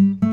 Mm-hmm.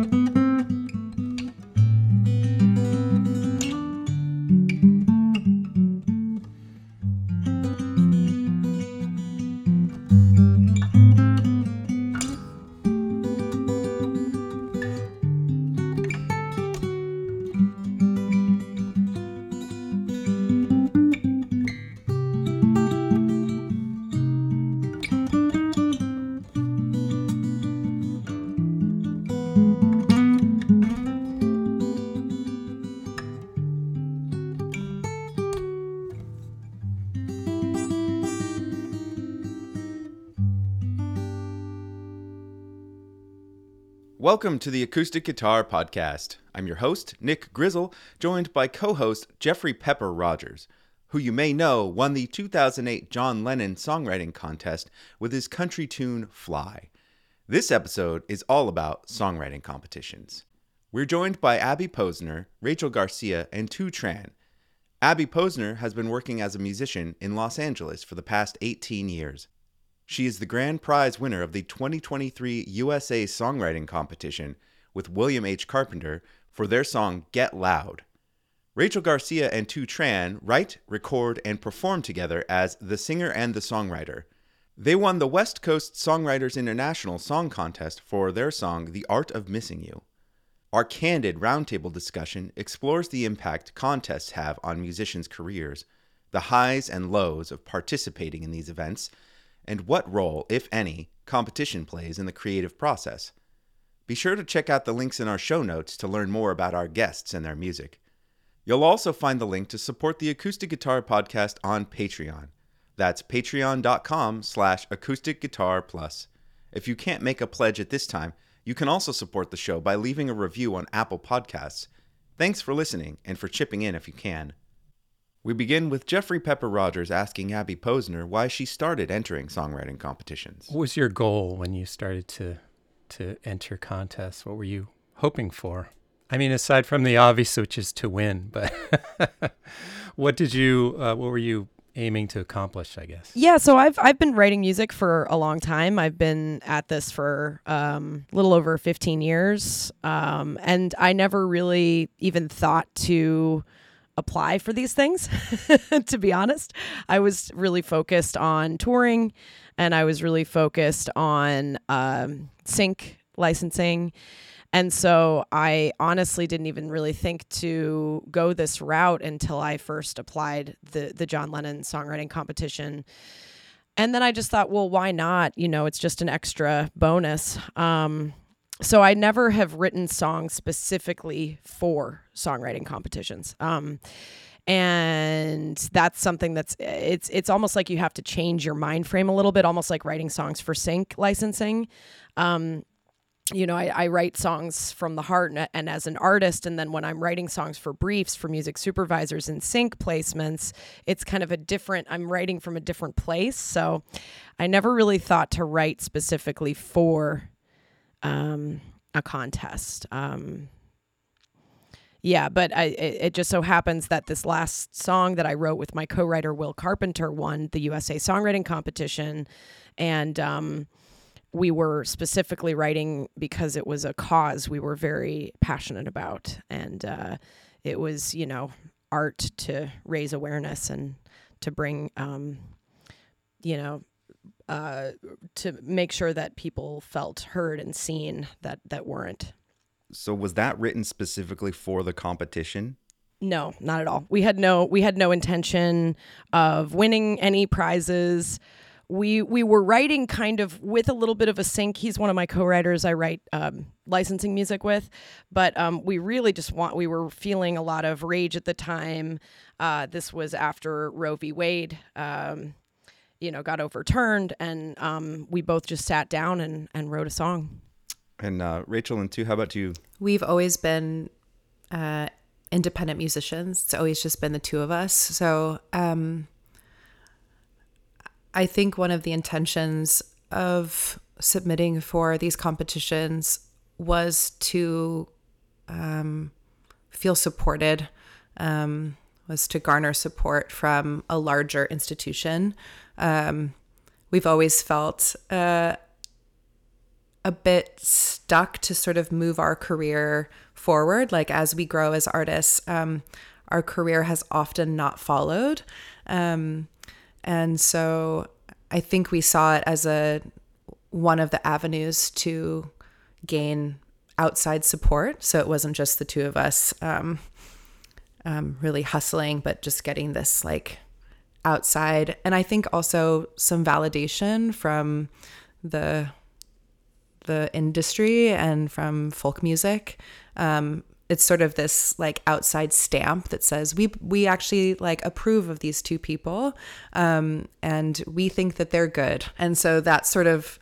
Welcome to the Acoustic Guitar Podcast. I'm your host, Nick Grizzle, joined by co host Jeffrey Pepper Rodgers, who you may know won the 2008 John Lennon Songwriting Contest with his country tune Fly. This episode is all about songwriting competitions. We're joined by Abby Posner, Rachel Garcia, and Thu Tran. Abby Posner has been working as a musician in Los Angeles for the past 18 years. She is the grand prize winner of the 2023 USA Songwriting Competition with William H. Carpenter for their song Get Loud. Rachel Garcia and Thu Tran write, record, and perform together as the singer and the songwriter. They won the West Coast Songwriters International Song Contest for their song The Art of Missing You. Our candid roundtable discussion explores the impact contests have on musicians' careers, the highs and lows of participating in these events, and what role, if any, competition plays in the creative process. Be sure to check out the links in our show notes to learn more about our guests and their music. You'll also find the link to support the Acoustic Guitar Podcast on Patreon. That's patreon.com slash acoustic guitar plus. If you can't make a pledge at this time, you can also support the show by leaving a review on Apple Podcasts. Thanks for listening and for chipping in if you can. We begin with Jeffrey Pepper Rodgers asking Abby Posner why she started entering songwriting competitions. What was your goal when you started to to enter contests? What were you hoping for? I mean, aside from the obvious, which is to win, but what did you? Uh, what were you aiming to accomplish? I guess. Yeah, so I've I've been writing music for a long time. I've been at this for um, a little over fifteen years, um, and I never really even thought to apply for these things, to be honest. I was really focused on touring and I was really focused on um, sync licensing. And so I honestly didn't even really think to go this route until I first applied the the John Lennon songwriting competition. And then I just thought, well, why not? You know, it's just an extra bonus. Um, so I never have written songs specifically for songwriting competitions. Um, and that's something that's it's it's almost like you have to change your mind frame a little bit, almost like writing songs for sync licensing. Um, you know, I, I, write songs from the heart and, and, as an artist. And then when I'm writing songs for briefs for music supervisors and sync placements, it's kind of a different, I'm writing from a different place. So I never really thought to write specifically for um, a contest. Um, yeah, but I, it, it, just so happens that this last song that I wrote with my co-writer Will Carpenter won the USA Songwriting Competition, and um, we were specifically writing because it was a cause we were very passionate about, and uh, it was you know art to raise awareness and to bring um, you know uh, to make sure that people felt heard and seen that that weren't. So was that written specifically for the competition? No, not at all. We had no we had no intention of winning any prizes. We we were writing kind of with a little bit of a sync. He's one of my co-writers. I write um, licensing music with, but um, we really just want. We were feeling a lot of rage at the time. Uh, this was after Roe v. Wade. Um, you know, got overturned, and um, we both just sat down and, and wrote a song. And uh, Rachel and Thu, how about you? We've always been uh, independent musicians. It's always just been the two of us. So um, I think one of the intentions of submitting for these competitions was to um, feel supported, um, was to garner support from a larger institution um, we've always felt uh, a bit stuck to sort of move our career forward. Like as we grow as artists, um, our career has often not followed. Um, and so I think we saw it as a one of the avenues to gain outside support. So it wasn't just the two of us um, um, really hustling, but just getting this like outside. And I think also some validation from the the industry and from folk music. Um, it's sort of this like outside stamp that says we we actually like approve of these two people um, and we think that they're good and so that sort of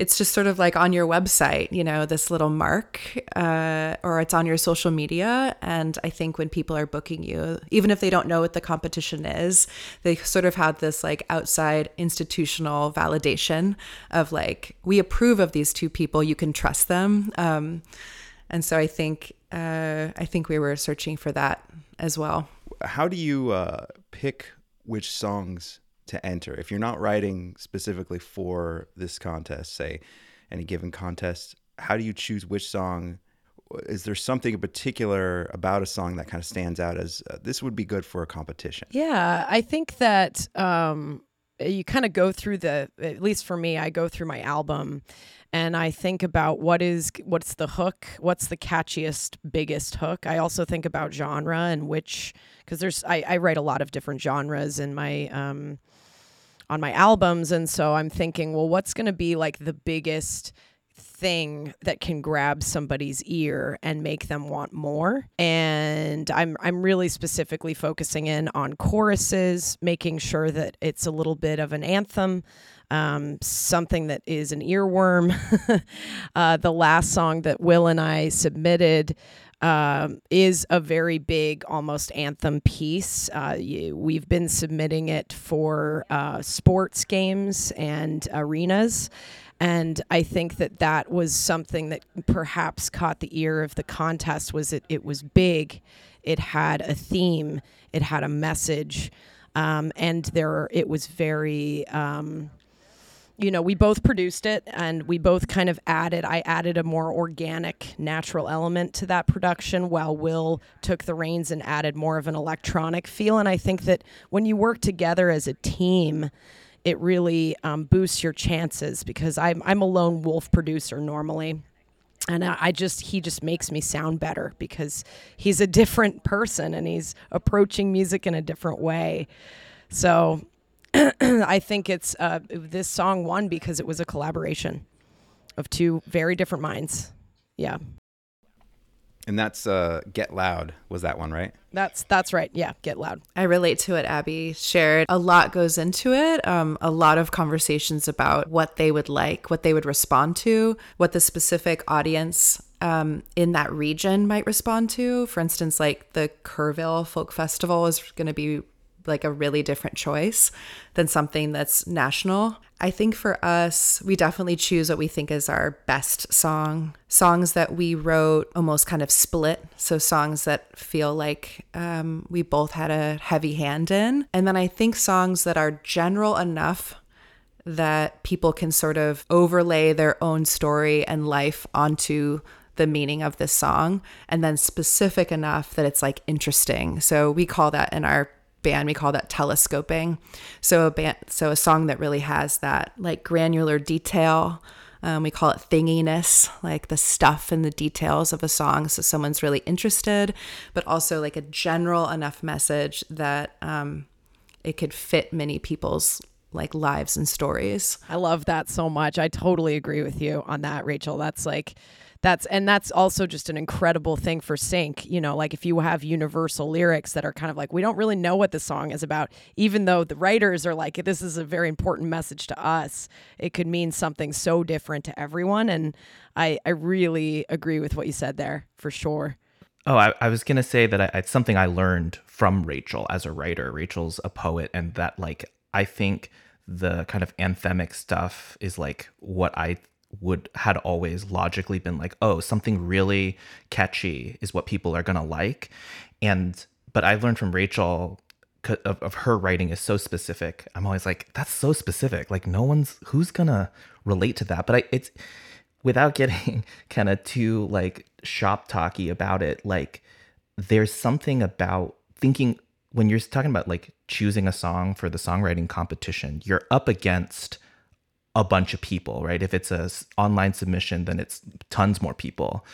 it's just sort of like on your website, you know, this little mark, uh, or it's on your social media. And I think when people are booking you, even if they don't know what the competition is, they sort of have this like outside institutional validation of like, we approve of these two people, you can trust them. Um, and so I think uh, I think we were searching for that as well. How do you uh, pick which songs to enter? If you're not writing specifically for this contest, say any given contest, how do you choose which song? Is there something in particular about a song that kind of stands out as uh, this would be good for a competition? Yeah, I think that um, you kind of go through the, at least for me, I go through my album and I think about what is what's the hook, what's the catchiest, biggest hook. I also think about genre and which because there's I, I write a lot of different genres in my um, on my albums, and so I'm thinking, well, what's going to be like the biggest thing that can grab somebody's ear and make them want more. And I'm I'm really specifically focusing in on choruses, making sure that it's a little bit of an anthem um, something that is an earworm. uh, the last song that Will and I submitted um, is a very big, almost anthem piece. Uh, you, we've been submitting it for uh, sports games and arenas. And I think that that was something that perhaps caught the ear of the contest was it, it was big. It had a theme. It had a message. Um, and there, it was very, um, you know, we both produced it and we both kind of added, I added a more organic, natural element to that production while Will took the reins and added more of an electronic feel. And I think that when you work together as a team, it really um, boosts your chances because I'm, I'm a lone wolf producer normally. And I just, he just makes me sound better because he's a different person and he's approaching music in a different way. So I think it's uh, this song won because it was a collaboration of two very different minds. Yeah. And that's uh, Get Loud was that one, right? That's that's right. Yeah, Get Loud. I relate to it. Abby shared. A lot goes into it. Um, a lot of conversations about what they would like, what they would respond to, what the specific audience um, in that region might respond to. For instance, like the Kerrville Folk Festival is going to be like a really different choice than something that's national. I think for us, we definitely choose what we think is our best song. Songs that we wrote almost kind of split. So, songs that feel like um, we both had a heavy hand in. And then I think songs that are general enough that people can sort of overlay their own story and life onto the meaning of this song and then specific enough that it's like interesting. So we call that in our band we call that telescoping. So a band so a song that really has that like granular detail. Um, we call it thinginess like the stuff and the details of a song so someone's really interested but also like a general enough message that um, it could fit many people's like lives and stories. I love that so much. I totally agree with you on that rachel. That's like that's and that's also just an incredible thing for sync you know like if you have universal lyrics that are kind of like we don't really know what the song is about even though the writers are like this is a very important message to us it could mean something so different to everyone and i i really agree with what you said there for sure Oh, I, I was gonna say that I, it's something I learned from Rachel as a writer. Rachel's a poet, and that like I think the kind of anthemic stuff is like what I would had always logically been like oh something really catchy is what people are to like. And but i learned from rachel of, of her writing is so specific. I'm always like that's so specific. Like no one's who's gonna relate to that? But I, it's without getting kind of too like shop talky about it, like there's something about thinking when you're talking about like choosing a song for the songwriting competition, you're up against a bunch of people, right? If it's a online submission, then it's tons more people.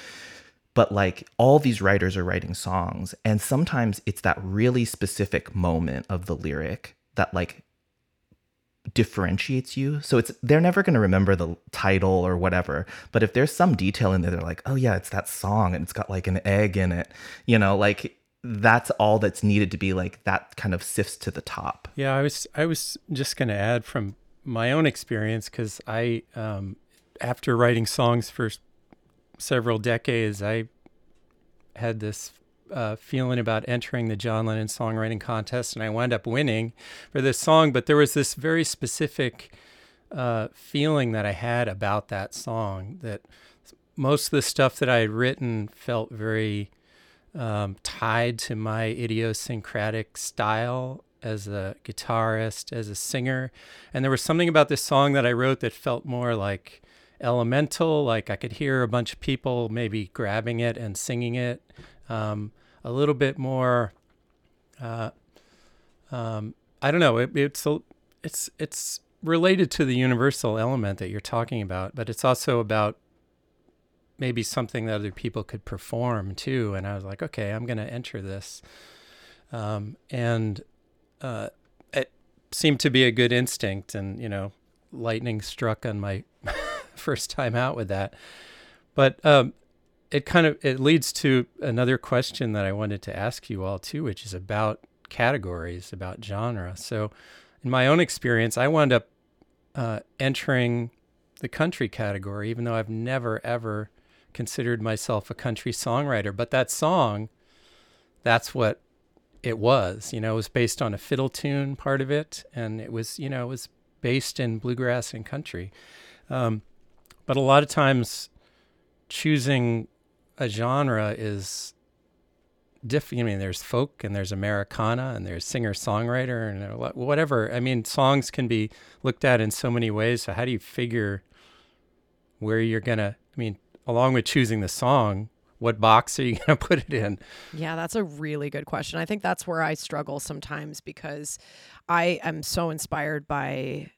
But like all these writers are writing songs, and sometimes it's that really specific moment of the lyric that like differentiates you. So it's they're never going to remember the title or whatever, but if there's some detail in there they're like, "Oh yeah, it's that song and it's got like an egg in it." You know, like that's all that's needed to be like that kind of sifts to the top. Yeah, I was I was just going to add from my own experience because I, um, after writing songs for several decades, I had this uh, feeling about entering the John Lennon songwriting contest, and I wound up winning for this song. But there was this very specific uh, feeling that I had about that song that most of the stuff that I had written felt very um, tied to my idiosyncratic style as a guitarist, as a singer. And there was something about this song that I wrote that felt more like elemental, like I could hear a bunch of people maybe grabbing it and singing it. Um, a little bit more, uh, um, I don't know, it, it's, a, it's, it's related to the universal element that you're talking about, but it's also about maybe something that other people could perform too. And I was like, okay, I'm going to enter this. Um, and uh, it seemed to be a good instinct. And, you know, lightning struck on my first time out with that. But um, it kind of it leads to another question that I wanted to ask you all too, which is about categories, about genre. So, in my own experience, I wound up uh, entering the country category, even though I've never ever considered myself a country songwriter. But that song, that's what it was. You know, it was based on a fiddle tune, part of it, and it was, you know, it was based in bluegrass and country. Um, but a lot of times, choosing a genre is different. I mean, there's folk and there's Americana and there's singer songwriter and whatever. I mean, songs can be looked at in so many ways. So, how do you figure where you're going to, I mean, along with choosing the song, what box are you going to put it in? Yeah, that's a really good question. I think that's where I struggle sometimes because I am so inspired by,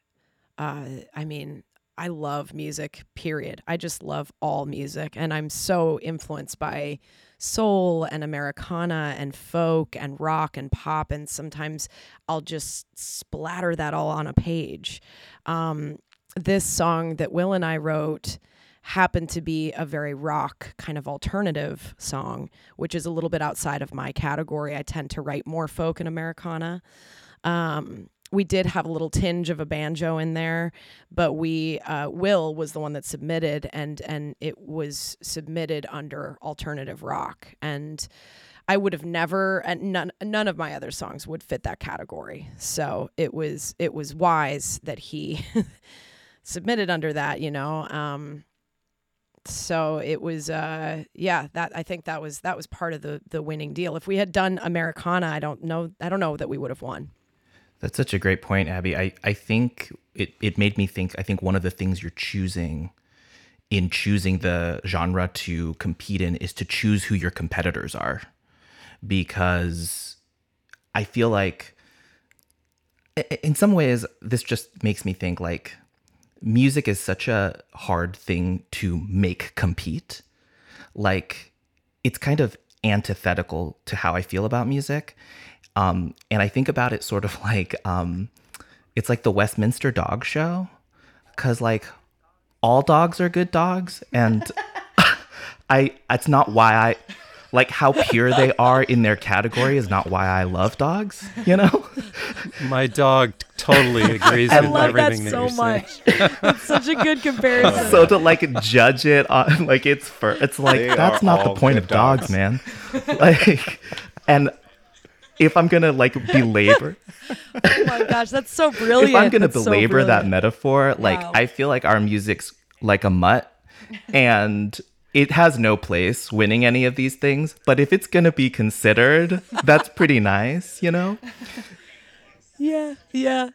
uh, I mean, I love music, period. I just love all music. And I'm so influenced by soul and Americana and folk and rock and pop. And sometimes I'll just splatter that all on a page. Um, this song that Will and I wrote happened to be a very rock kind of alternative song, which is a little bit outside of my category. I tend to write more folk and Americana. Um, we did have a little tinge of a banjo in there, but we uh, Will was the one that submitted, and and it was submitted under alternative rock, and I would have never, and none none of my other songs would fit that category. So it was it was wise that he submitted under that, you know. Um, so it was uh yeah that i think that was that was part of the the winning deal if we had done americana i don't know i don't know that we would have won That's such a great point, Abby. I, I think it, it made me think I think one of the things you're choosing in choosing the genre to compete in is to choose who your competitors are. Because I feel like in some ways this just makes me think like music is such a hard thing to make compete. Like it's kind of antithetical to how I feel about music. Um, and I think about it sort of like um, it's like the Westminster Dog Show, because like all dogs are good dogs, and I it's not why I like how pure they are in their category is not why I love dogs. You know, My dog totally agrees with love that everything that, so you're saying. much it's such a good comparison so to like judge it on like it's for it's like They that's not the point of dogs, dogs. man. like, and if I'm gonna like belabor oh my gosh that's so brilliant if I'm gonna That's so belabor that metaphor, like Wow. I feel like our music's like a mutt, and it has no place winning any of these things. But if it's gonna be considered, that's pretty nice, you know. Yeah, yeah.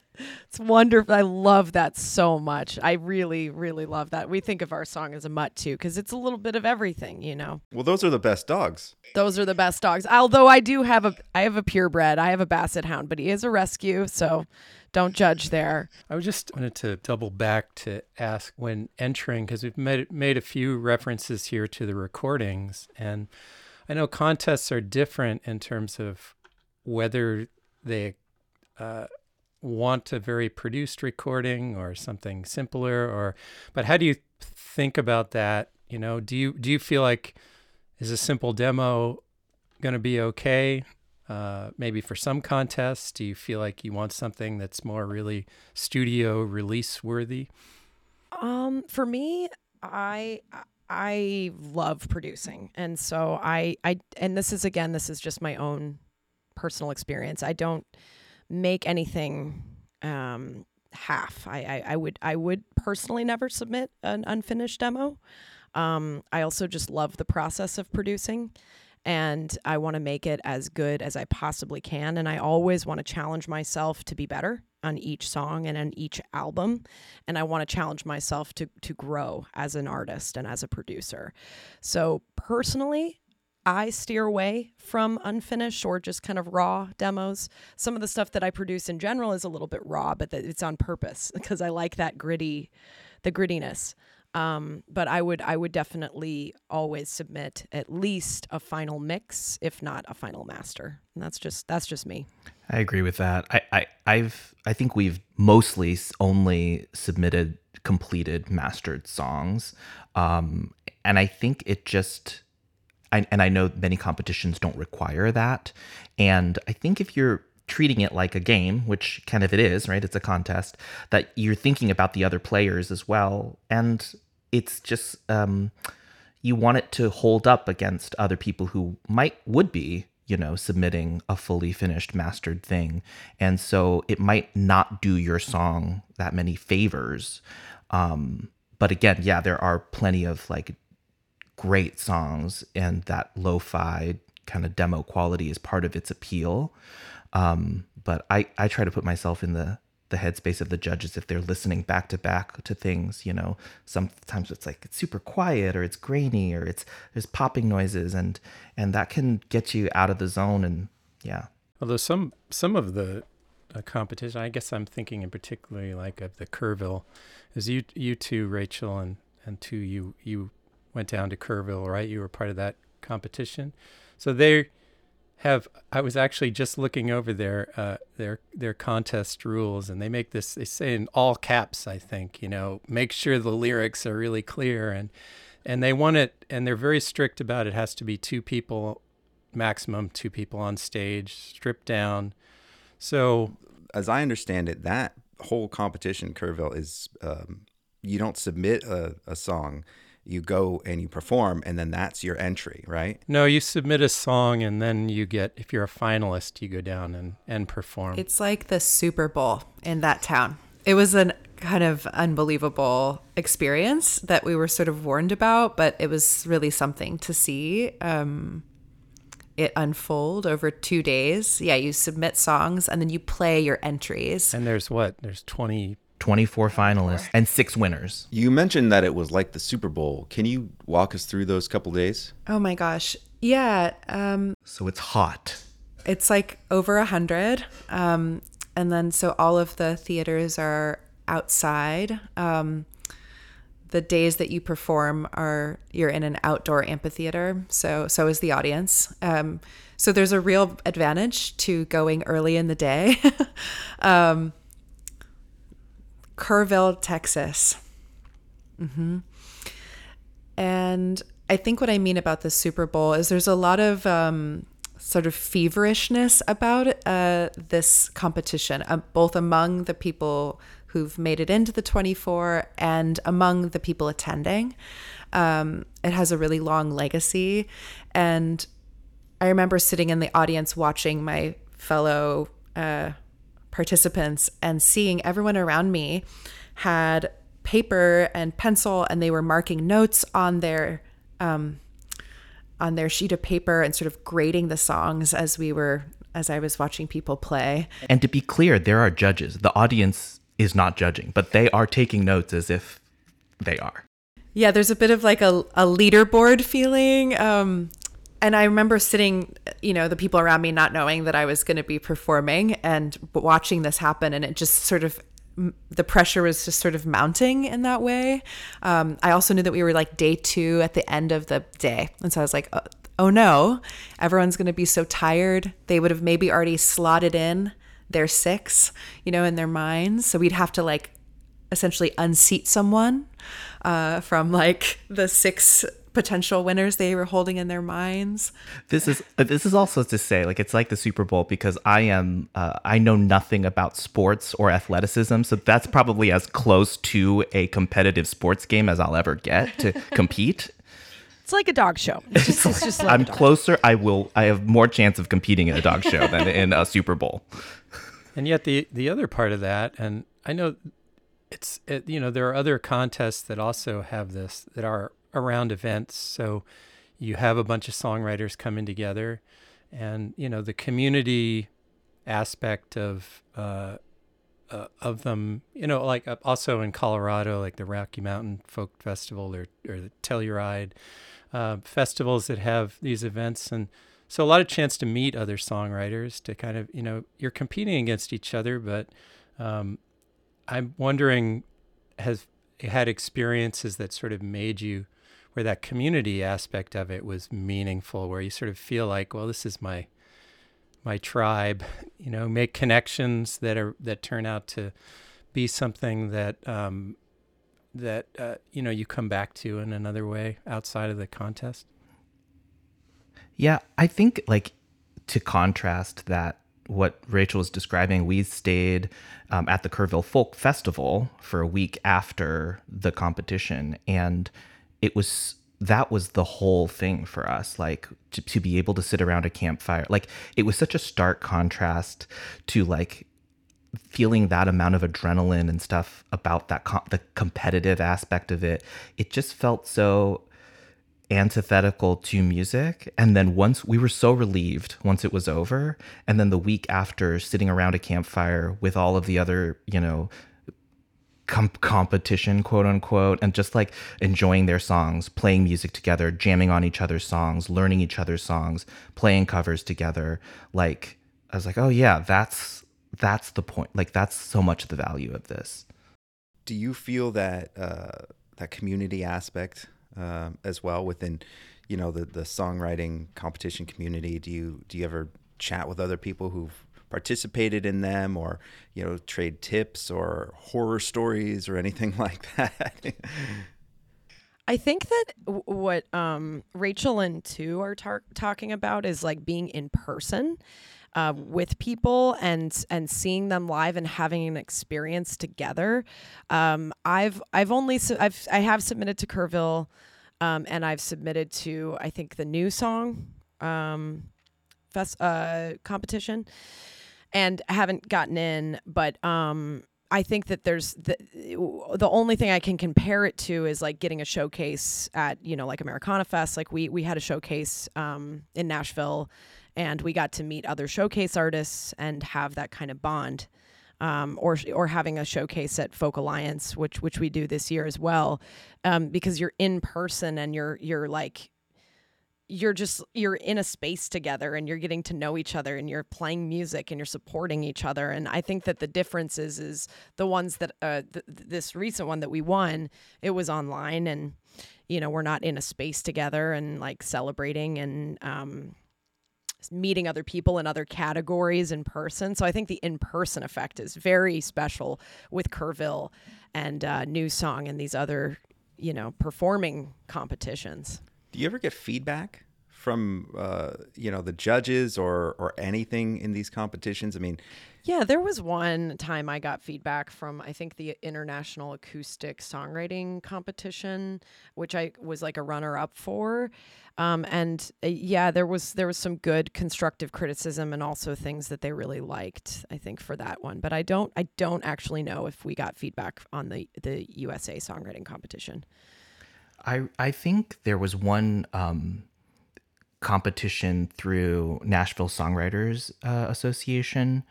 It's wonderful. I love that so much. I really, really love that. We think of our song as a mutt too, because it's a little bit of everything, you know. Well, those are the best dogs. Those are the best dogs. Although I do have a, I have a purebred. I have a basset hound, but he is a rescue, so don't judge there. I just wanted to double back to ask when entering because we've made made a few references here to the recordings, and I know contests are different in terms of whether they uh, want a very produced recording or something simpler, or but how do you think about that? You know, do you do you feel like is a simple demo going to be okay? Uh, maybe for some contests, do you feel like you want something that's more really studio release worthy? Um, for me, I I love producing, and so I I and this is again, this is just my own personal experience. I don't make anything um, half. I, I I would I would personally never submit an unfinished demo. Um, I also just love the process of producing and I want to make it as good as I possibly can. And I always want to challenge myself to be better on each song and on each album. And I want to challenge myself to to grow as an artist and as a producer. So personally, I steer away from unfinished or just kind of raw demos. Some of the stuff that I produce in general is a little bit raw, but it's on purpose because I like that gritty, the grittiness. Um, but I would I would definitely always submit at least a final mix, if not a final master. And that's just that's just me. I agree with that. I, I I've I think we've mostly only submitted completed mastered songs, um, and I think it just. I, and I know many competitions don't require that. And I think if you're treating it like a game, which kind of it is, right? It's a contest, that you're thinking about the other players as well. And it's just um, you want it to hold up against other people who might would be you know submitting a fully finished mastered thing and so it might not do your song that many favors um, but again yeah there are plenty of like great songs and that lo-fi kind of demo quality is part of its appeal. Um, but i i try to put myself in the the headspace of the judges if they're listening back to back to things you know? Sometimes it's like it's super quiet or it's grainy or it's there's popping noises and and that can get you out of the zone and yeah. Although some some of the uh, competition i guess i'm thinking in particularly like of the kerrville is you you two rachel and and Thu you you went down to kerrville right you were part of that competition so they have I was actually just looking over their uh, their their contest rules, and they make this. They say in all caps, I think. You know, make sure the lyrics are really clear, and and they want it, and they're very strict about it. has to be two people, maximum two people on stage, stripped down. So, as I understand it, that whole competition, Kerrville, is um, you don't submit a, a song you go and you perform and then that's your entry right? No you submit a song and then you get if you're a finalist you go down and, and perform. It's like the super bowl in that town. It was an kind of unbelievable experience that we were sort of warned about but it was really something to see um, it unfold over two days. Yeah you submit songs and then you play your entries. And there's what? There's 20 24 finalists and six winners. You mentioned that it was like the Super Bowl. Can you walk us through those couple days? Oh my gosh. Yeah. Um, so it's hot. It's like over a hundred. Um, and then so all of the theaters are outside. Um, the days that you perform are you're in an outdoor amphitheater. So so is the audience. Um, so there's a real advantage to going early in the day. um, Kerrville, Texas. Mm-hmm. And I think what I mean about the Super Bowl is there's a lot of um, sort of feverishness about uh, this competition, uh, both among the people who've made it into the 24 and among the people attending. Um, it has a really long legacy. And I remember sitting in the audience watching my fellow uh, participants and seeing everyone around me had paper and pencil and they were marking notes on their um, on their sheet of paper and sort of grading the songs as we were as I was watching people play. And to be clear, there are judges. The audience is not judging, but they are taking notes as if they are. Yeah, there's a bit of like a, a leaderboard feeling. Um, and I remember sitting, you know, the people around me not knowing that I was going to be performing and watching this happen. And it just sort of, the pressure was just sort of mounting in that way. Um, I also knew that we were like day two at the end of the day. And so I was like, oh, oh no, everyone's going to be so tired. They would have maybe already slotted in their six, you know, in their minds. So we'd have to like essentially unseat someone uh, from like the six potential winners they were holding in their minds. This is uh, this is also to say like it's like the Super Bowl because I am uh, I know nothing about sports or athleticism, so that's probably as close to a competitive sports game as I'll ever get to compete. It's like a dog show. It's just, it's just like I'm closer. I will. I have more chance of competing in a dog show than in a Super Bowl. And yet the the other part of that, and I know it's it, you know there are other contests that also have this that are around events. So you have a bunch of songwriters coming together, and you know the community aspect of uh, uh, of them. You know, like uh, also in Colorado, like the Rocky Mountain Folk Festival or or the Telluride uh, festivals that have these events and. So a lot of chance to meet other songwriters to kind of you know you're competing against each other, but um, I'm wondering, has had experiences that sort of made you, where that community aspect of it was meaningful, where you sort of feel like, well, this is my my tribe, you know, make connections that are that turn out to be something that um, that uh, you know you come back to in another way outside of the contest. Yeah, I think like to contrast that what Rachel was describing, we stayed um, at the Kerrville Folk Festival for a week after the competition, and it was that was the whole thing for us like to, to be able to sit around a campfire like it was such a stark contrast to like feeling that amount of adrenaline and stuff about that com- the competitive aspect of it it just felt so antithetical to music. And then once we were so relieved once it was over. And then the week after, sitting around a campfire with all of the other, you know, com- competition, quote unquote, and just like enjoying their songs, playing music together, jamming on each other's songs, learning each other's songs, playing covers together. Like, I was like, oh yeah, that's that's the point. Like, that's so much of the value of this. Do you feel that uh, that community aspect uh, as well within, you know, the the songwriting competition community? Do you do you ever chat with other people who've participated in them, or you know, trade tips or horror stories or anything like that? I think that what um, Rachel and Thu are tar- talking about is like being in person uh, with people and and seeing them live and having an experience together. Um, I've I've only su- I've I have submitted to Kerrville, um, and I've submitted to I think the NewSong um, fest, uh, competition, and haven't gotten in, but um, I think that there's the the only thing I can compare it to is like getting a showcase at you know like Americana Fest. Like we we had a showcase um, in Nashville, and we got to meet other showcase artists and have that kind of bond. Um, or or having a showcase at Folk Alliance, which which we do this year as well, um, because you're in person and you're you're like you're just you're in a space together and you're getting to know each other and you're playing music and you're supporting each other. And i think that the difference is is the ones that uh th- this recent one that we won it was online and you know we're not in a space together and like celebrating and um meeting other people in other categories in person. So i think the in-person effect is very special with kerrville and uh, NewSong and these other you know performing competitions Do you ever get feedback from uh, you know the judges or or anything in these competitions? I mean, Yeah, there was one time I got feedback from I think the International Acoustic Songwriting Competition, which I was like a runner up for. Um, and uh, yeah, there was there was some good constructive criticism and also things that they really liked. I think for that one, but I don't I don't actually know if we got feedback on the the USA Songwriting Competition. I I think there was one um, competition through Nashville Songwriters uh, Association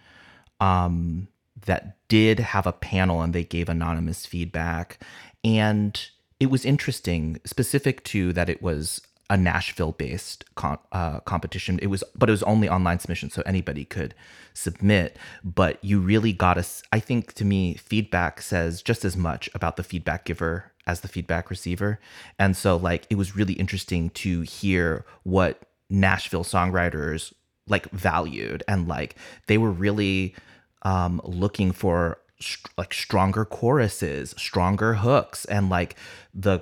um, that did have a panel and they gave anonymous feedback. And it was interesting, specific to that it was a Nashville based com- uh, competition. It was, but it was only online submission, so anybody could submit. But you really got to, I think to me, feedback says just as much about the feedback giver as the feedback receiver. And so, like, it was really interesting to hear what Nashville songwriters like valued and like they were really um, looking for st- like stronger choruses, stronger hooks, and like the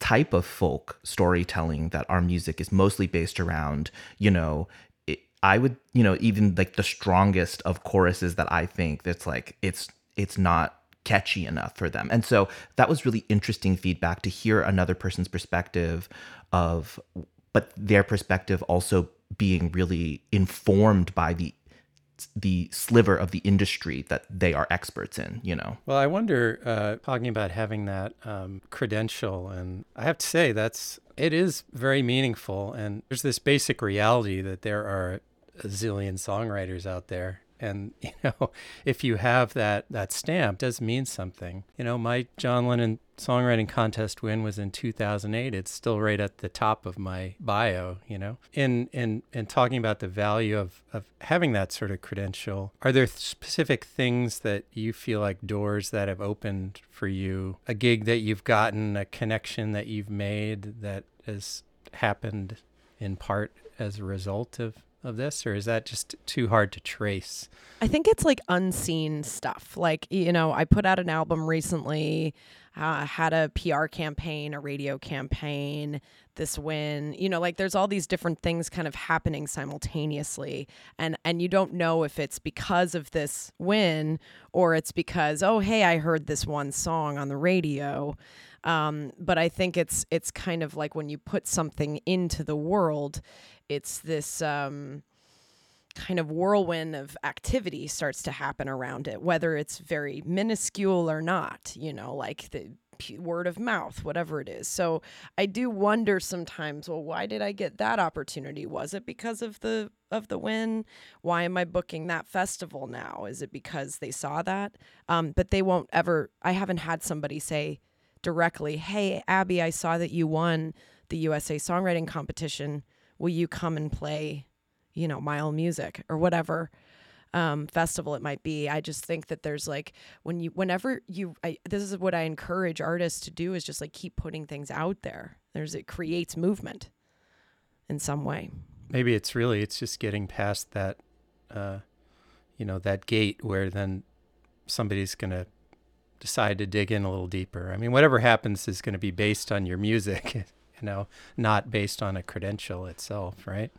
type of folk storytelling that our music is mostly based around, you know, I would, you know, even like the strongest of choruses that I think that's like it's it's not catchy enough for them. And so that was really interesting feedback to hear another person's perspective of but their perspective also being really informed by the the sliver of the industry that they are experts in, you know. Well, I wonder, uh, talking about having that um, credential, and I have to say that's it is very meaningful. And there's this basic reality that there are a zillion songwriters out there, and you know, if you have that that stamp, does mean something. You know, my John Lennon songwriting contest win was in 2008. It's still right at the top of my bio. You know, in in in talking about the value of of having that sort of credential, are there specific things that you feel like doors that have opened for you, a gig that you've gotten, a connection that you've made that has happened in part as a result of of this or is that just too hard to trace I think it's like unseen stuff. Like, you know, I put out an album recently, uh, had a PR campaign, a radio campaign, this win. You know, like there's all these different things kind of happening simultaneously. And and you don't know if it's because of this win or it's because, oh, hey, I heard this one song on the radio. Um, but I think it's it's kind of like when you put something into the world, it's this um, kind of whirlwind of activity starts to happen around it, whether it's very minuscule or not, you know, like the word of mouth, whatever it is. So I do wonder sometimes, well, why did I get that opportunity? Was it because of the of the win? Why am I booking that festival now? Is it because they saw that? Um, but they won't ever. I haven't had somebody say directly, "Hey, Abby, I saw that you won the USA Songwriting Competition. Will you come and play, you know, Mile Music or whatever um, festival it might be?" I just think that there's like when you, whenever you, I, this is what I encourage artists to do is just like keep putting things out there. There's it creates movement in some way. maybe it's really it's just getting past that uh, you know that gate where then somebody's going to decide to dig in a little deeper i mean whatever happens is going to be based on your music you know not based on a credential itself right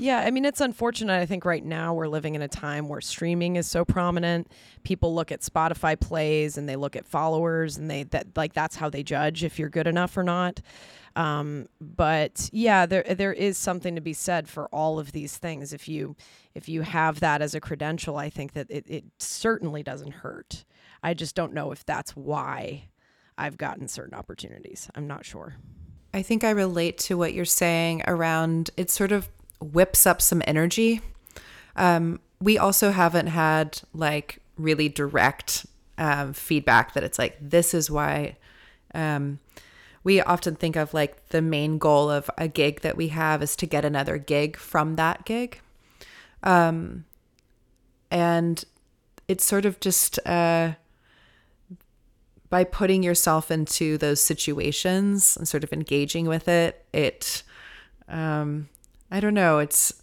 Yeah, I mean, it's unfortunate. I think right now we're living in a time where streaming is so prominent. People look at Spotify plays and they look at followers and they that like that's how they judge if you're good enough or not. Um, but yeah, there there is something to be said for all of these things. If you if you have that as a credential, I think that it, it certainly doesn't hurt. I just don't know if that's why I've gotten certain opportunities. I'm not sure. I think I relate to what you're saying around it sort of whips up some energy. Um, we also haven't had like really direct um, feedback that it's like, this is why. Um, we often think of like the main goal of a gig that we have is to get another gig from that gig. Um, and it's sort of just uh, by putting yourself into those situations and sort of engaging with it, it, um, I don't know, it's,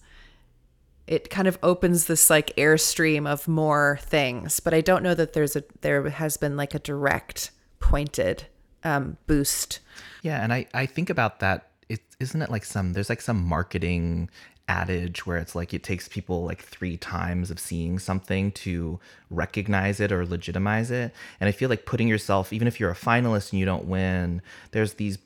it kind of opens this like airstream of more things, but I don't know that there's a, there has been like a direct pointed um, boost. Yeah, and I I think about that. It isn't it like some there's like some marketing adage where it's like it takes people like three times of seeing something to recognize it or legitimize it. And I feel like putting yourself, even if you're a finalist and you don't win, there's these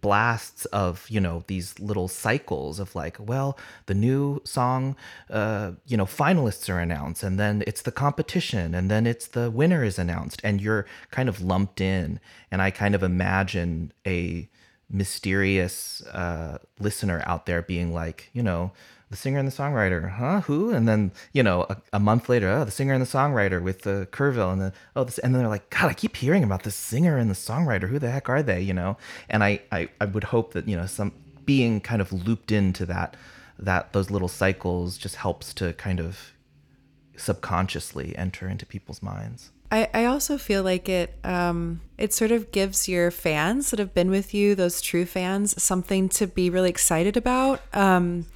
blasts of you know these little cycles of like well the NewSong uh you know finalists are announced and then it's the competition and then it's the winner is announced and you're kind of lumped in and i kind of imagine a mysterious uh, listener out there being like, you know, the singer and the songwriter, huh? Who? And then you know, a, a month later, oh, the singer and the songwriter with the Kerrville, and then oh, this, and then they're like, God, I keep hearing about this singer and the songwriter. Who the heck are they? You know, and I, I, I would hope that you know, some being kind of looped into that, that those little cycles just helps to kind of subconsciously enter into people's minds. I, I also feel like it um, it sort of gives your fans that have been with you, those true fans, something to be really excited about. Um,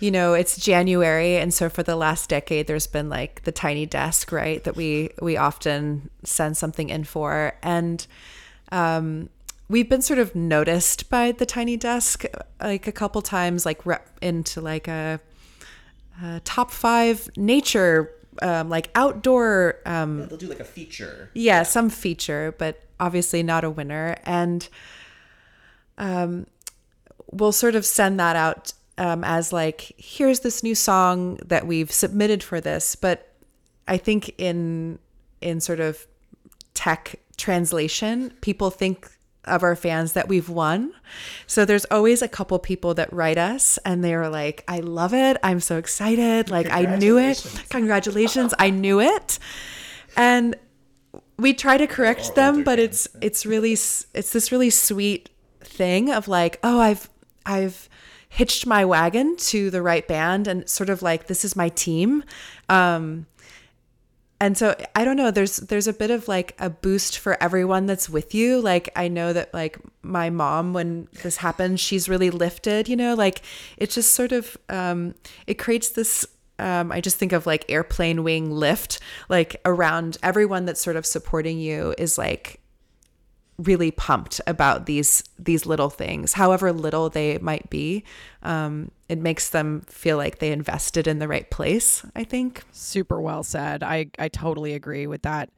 you know, it's January, and so for the last decade, there's been like the tiny desk, right, that we we often send something in for, and um, we've been sort of noticed by the tiny desk like a couple times, like rep into like a, a top five nature um, like outdoor. Um, yeah, they'll do like a feature. Yeah, some feature, but obviously not a winner. And um, we'll sort of send that out um, as like, here's this new song that we've submitted for this. But I think in in sort of tech translation, people think of our fans that we've won. So there's always a couple people that write us and they're like, I love it. I'm so excited. Like I knew it. Congratulations. I knew it. And we try to correct them, but it's it's really it's this really sweet thing of like, oh, I've I've hitched my wagon to the right band and sort of like this is my team. Um and so i don't know there's there's a bit of like a boost for everyone that's with you. Like i know that like my mom when this happens she's really lifted you know? Like it just sort of um it creates this um, I just think of like airplane wing lift, like around everyone that's sort of supporting you is like really pumped about these these little things, however little they might be. Um, it makes them feel like they invested in the right place. I think. Super well said. I I totally agree with that.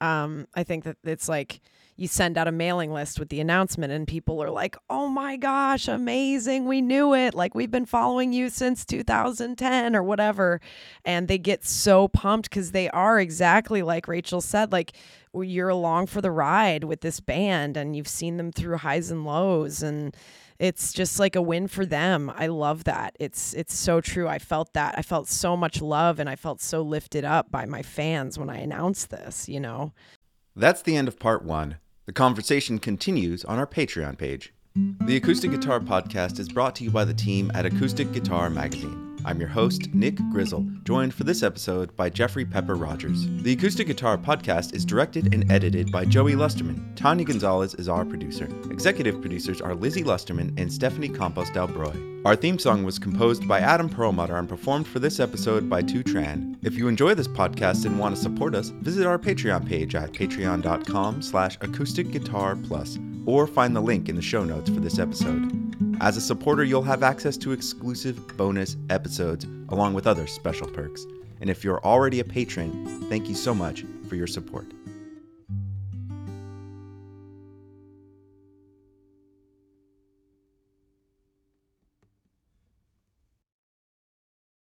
Um, I think that it's like you send out a mailing list with the announcement and people are like, "Oh my gosh, amazing. We knew it. Like we've been following you since 2010 or whatever." And they get so pumped cuz they are exactly like Rachel said, like you're along for the ride with this band and you've seen them through highs and lows and it's just like a win for them. I love that. It's it's so true. I felt that. I felt so much love and I felt so lifted up by my fans when I announced this, you know. That's the end of part 1. The conversation continues on our Patreon page. The Acoustic Guitar Podcast is brought to you by the team at Acoustic Guitar Magazine. I'm your host, Nick Grizzle, joined for this episode by Jeffrey Pepper Rodgers. The Acoustic Guitar Podcast is directed and edited by Joey Lusterman. Tanya Gonzalez is our producer. Executive producers are Lyzy Lusterman and Stephanie Campos Dal Broi. Our theme song was composed by Adam Perlmutter and performed for this episode by Thu Tran. If you enjoy this podcast and want to support us, visit our Patreon page at patreon.com slash acoustic guitar plus or find the link in the show notes for this episode. As a supporter, you'll have access to exclusive bonus episodes along with other special perks. And if you're already a patron, thank you so much for your support.